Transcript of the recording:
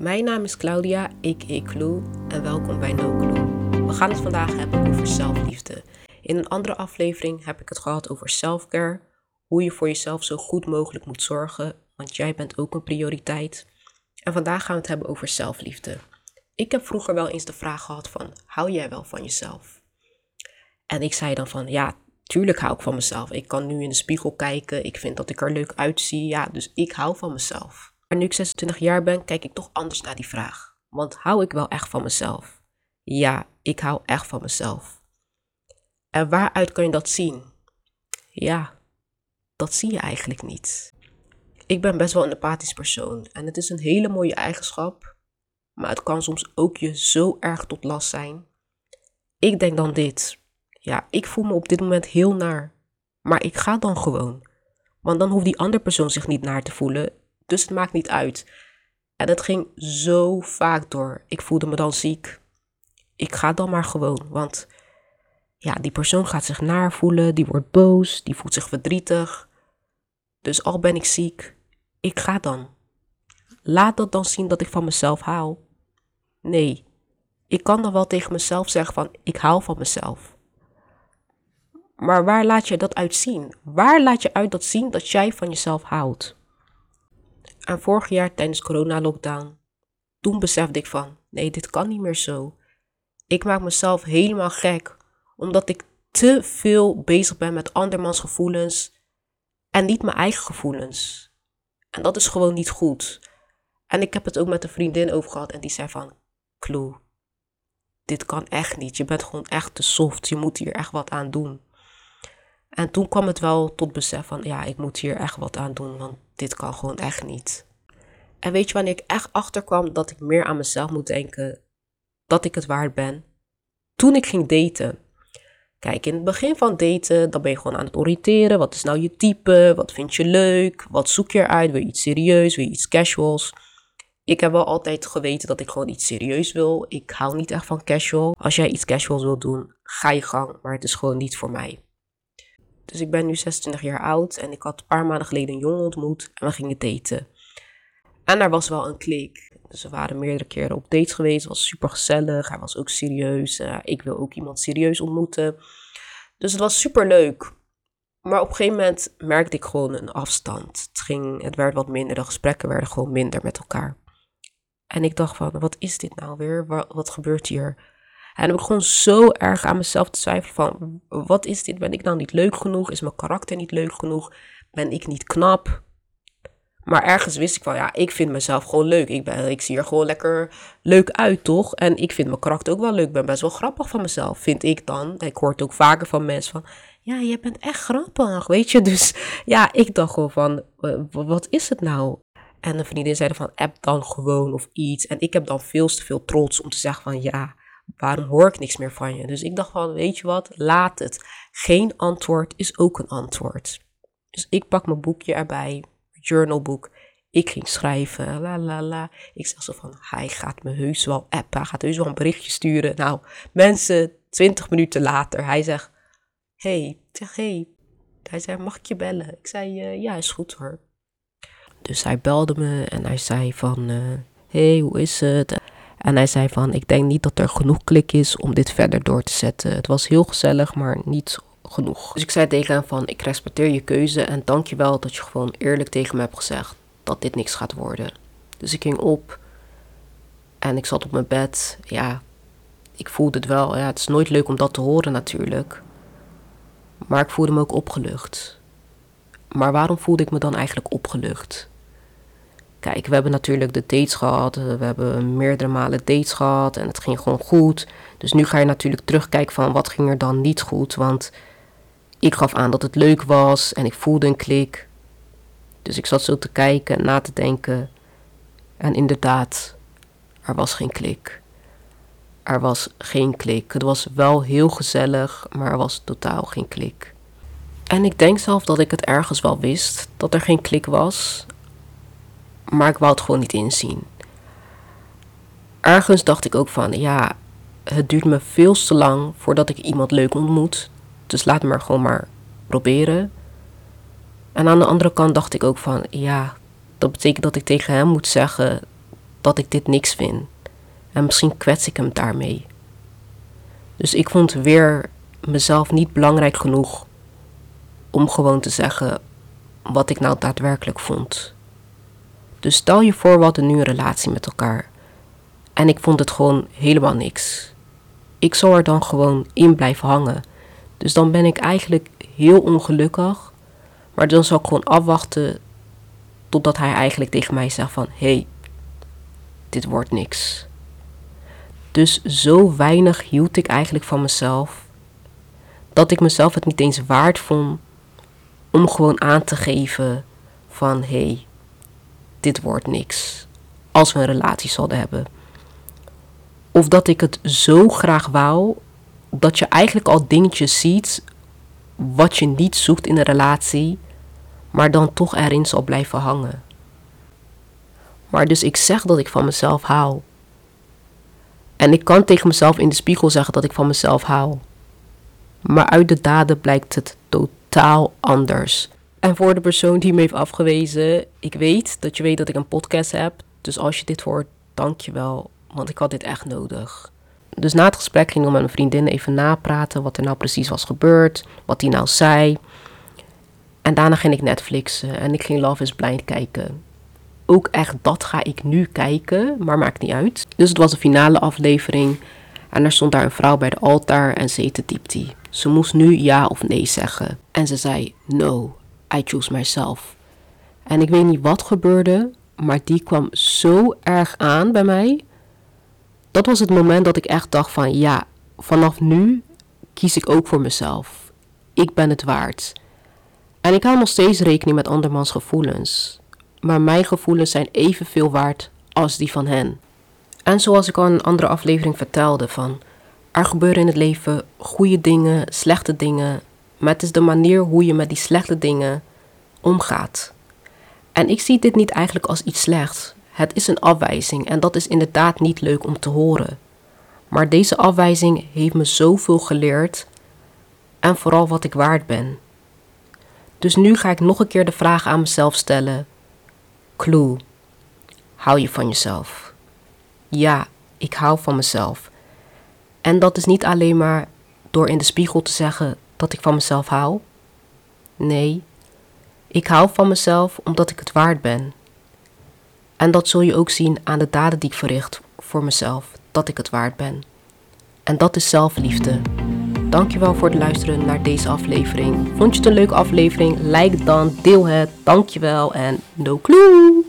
Mijn naam is Claudia, a.k.a. Clue, en welkom bij No Clue. We gaan het vandaag hebben over zelfliefde. In een andere aflevering heb ik het gehad over selfcare, hoe je voor jezelf zo goed mogelijk moet zorgen, want jij bent ook een prioriteit. En vandaag gaan we het hebben over zelfliefde. Ik heb vroeger wel eens de vraag gehad van, hou jij wel van jezelf? En ik zei dan van, ja, tuurlijk hou ik van mezelf. Ik kan nu in de spiegel kijken, ik vind dat ik er leuk uitzie, ja, dus ik hou van mezelf. Maar nu ik 26 jaar ben, kijk ik toch anders naar die vraag. Want hou ik wel echt van mezelf? Ja, ik hou echt van mezelf. En waaruit kan je dat zien? Ja, dat zie je eigenlijk niet. Ik ben best wel een empathisch persoon en het is een hele mooie eigenschap, maar het kan soms ook je zo erg tot last zijn. Ik denk dan dit. Ja, ik voel me op dit moment heel naar, maar ik ga dan gewoon. Want dan hoeft die andere persoon zich niet naar te voelen dus het maakt niet uit. En het ging zo vaak door. Ik voelde me dan ziek. Ik ga dan maar gewoon, want ja, die persoon gaat zich naar voelen, die wordt boos, die voelt zich verdrietig. Dus al ben ik ziek, ik ga dan. Laat dat dan zien dat ik van mezelf hou. Nee, ik kan dan wel tegen mezelf zeggen van ik hou van mezelf. Maar waar laat je dat uit zien? Waar laat je uit dat zien dat jij van jezelf houdt? Vorig jaar tijdens corona-lockdown, toen besefte ik van, nee, dit kan niet meer zo. Ik maak mezelf helemaal gek, omdat ik te veel bezig ben met andermans gevoelens en niet mijn eigen gevoelens. En dat is gewoon niet goed. En ik heb het ook met een vriendin over gehad en die zei van, Clue, dit kan echt niet. Je bent gewoon echt te soft. Je moet hier echt wat aan doen. En toen kwam het wel tot besef van, ja, ik moet hier echt wat aan doen, want dit kan gewoon echt niet. En weet je wanneer ik echt achterkwam dat ik meer aan mezelf moet denken, dat ik het waard ben? Toen ik ging daten. Kijk, in het begin van daten, dan ben je gewoon aan het oriënteren. Wat is nou je type? Wat vind je leuk? Wat zoek je eruit? Wil je iets serieus? Wil je iets casuals? Ik heb wel altijd geweten dat ik gewoon iets serieus wil. Ik hou niet echt van casual. Als jij iets casuals wil doen, ga je gang. Maar het is gewoon niet voor mij. Dus ik ben nu 26 jaar oud en ik had een paar maanden geleden een jongen ontmoet en we gingen daten. En er was wel een klik. Dus we waren meerdere keren op dates geweest. Het was super gezellig. Hij was ook serieus. Uh, ik wil ook iemand serieus ontmoeten. Dus het was super leuk. Maar op een gegeven moment merkte ik gewoon een afstand. Het, ging, het werd wat minder. De gesprekken werden gewoon minder met elkaar. En ik dacht van, wat is dit nou weer? Wat gebeurt hier? En ik gewoon zo erg aan mezelf te twijfelen van, wat is dit? Ben ik nou niet leuk genoeg? Is mijn karakter niet leuk genoeg? Ben ik niet knap? Maar ergens wist ik van, ja, ik vind mezelf gewoon leuk. Ik, ben, ik zie er gewoon lekker leuk uit, toch? En ik vind mijn karakter ook wel leuk. Ik ben best wel grappig van mezelf, vind ik dan. Ik hoor het ook vaker van mensen van, ja, je bent echt grappig, weet je? Dus ja, ik dacht gewoon van, wat is het nou? En een vriendin zei van, app dan gewoon of iets. En ik heb dan veel te veel trots om te zeggen van, ja, waarom hoor ik niks meer van je? Dus ik dacht van, weet je wat, laat het. Geen antwoord is ook een antwoord. Dus ik pak mijn boekje erbij, journalboek. Ik ging schrijven, la la la. Ik zeg zo van, hij gaat me heus wel appen, hij gaat heus wel een berichtje sturen. Nou, mensen, twintig minuten later, hij zegt, hey, zeg, hey. Hij zei, mag ik je bellen? Ik zei, uh, ja, is goed hoor. Dus hij belde me en hij zei van, uh, hey, hoe is het? En hij zei van, ik denk niet dat er genoeg klik is om dit verder door te zetten. Het was heel gezellig, maar niet genoeg. Dus ik zei tegen hem van, ik respecteer je keuze en dank je wel dat je gewoon eerlijk tegen me hebt gezegd dat dit niks gaat worden. Dus ik ging op en ik zat op mijn bed. Ja, ik voelde het wel. Ja, het is nooit leuk om dat te horen natuurlijk. Maar ik voelde me ook opgelucht. Maar waarom voelde ik me dan eigenlijk opgelucht? Kijk, we hebben natuurlijk de dates gehad. We hebben meerdere malen dates gehad en het ging gewoon goed. Dus nu ga je natuurlijk terugkijken van wat ging er dan niet goed. Want ik gaf aan dat het leuk was en ik voelde een klik. Dus ik zat zo te kijken en na te denken. En inderdaad, er was geen klik. Er was geen klik. Het was wel heel gezellig, maar er was totaal geen klik. En ik denk zelf dat ik het ergens wel wist dat er geen klik was, maar ik wou het gewoon niet inzien. Ergens dacht ik ook van, ja, het duurt me veel te lang voordat ik iemand leuk ontmoet. Dus laat me gewoon maar proberen. En aan de andere kant dacht ik ook van, ja, dat betekent dat ik tegen hem moet zeggen dat ik dit niks vind. En misschien kwets ik hem daarmee. Dus ik vond weer mezelf niet belangrijk genoeg om gewoon te zeggen wat ik nou daadwerkelijk vond. Dus stel je voor, we hadden nu een relatie met elkaar. En ik vond het gewoon helemaal niks. Ik zou er dan gewoon in blijven hangen. Dus dan ben ik eigenlijk heel ongelukkig. Maar dan zou ik gewoon afwachten totdat hij eigenlijk tegen mij zegt van... Hé, hey, dit wordt niks. Dus zo weinig hield ik eigenlijk van mezelf... dat ik mezelf het niet eens waard vond om gewoon aan te geven van... Hé, hey, dit wordt niks. Als we een relatie zouden hebben. Of dat ik het zo graag wou dat je eigenlijk al dingetjes ziet wat je niet zoekt in een relatie, maar dan toch erin zal blijven hangen. Maar dus ik zeg dat ik van mezelf hou. En ik kan tegen mezelf in de spiegel zeggen dat ik van mezelf hou. Maar uit de daden blijkt het totaal anders. En voor de persoon die me heeft afgewezen, ik weet dat je weet dat ik een podcast heb. Dus als je dit hoort, dank je wel, want ik had dit echt nodig. Dus na het gesprek ging ik met mijn vriendin even napraten wat er nou precies was gebeurd, wat hij nou zei. En daarna ging ik Netflixen en ik ging Love is Blind kijken. Ook echt dat ga ik nu kijken, maar maakt niet uit. Dus het was de finale aflevering en er stond daar een vrouw bij de altaar en ze heette Diepti. Ze moest nu ja of nee zeggen. En ze zei, no, I choose myself. En ik weet niet wat gebeurde, maar die kwam zo erg aan bij mij dat was het moment dat ik echt dacht van ja, vanaf nu kies ik ook voor mezelf. Ik ben het waard. En ik hou nog steeds rekening met andermans gevoelens. Maar mijn gevoelens zijn evenveel waard als die van hen. En zoals ik al in een andere aflevering vertelde van er gebeuren in het leven goede dingen, slechte dingen, maar het is de manier hoe je met die slechte dingen omgaat. En ik zie dit niet eigenlijk als iets slechts. Het is een afwijzing en dat is inderdaad niet leuk om te horen. Maar deze afwijzing heeft me zoveel geleerd en vooral wat ik waard ben. Dus nu ga ik nog een keer de vraag aan mezelf stellen: Clue, hou je van jezelf? Ja, ik hou van mezelf. En dat is niet alleen maar door in de spiegel te zeggen dat ik van mezelf hou. Nee, ik hou van mezelf omdat ik het waard ben. En dat zul je ook zien aan de daden die ik verricht voor mezelf, dat ik het waard ben. En dat is zelfliefde. Dankjewel voor het luisteren naar deze aflevering. Vond je het een leuke aflevering? Like dan, deel het. Dankjewel en no clue!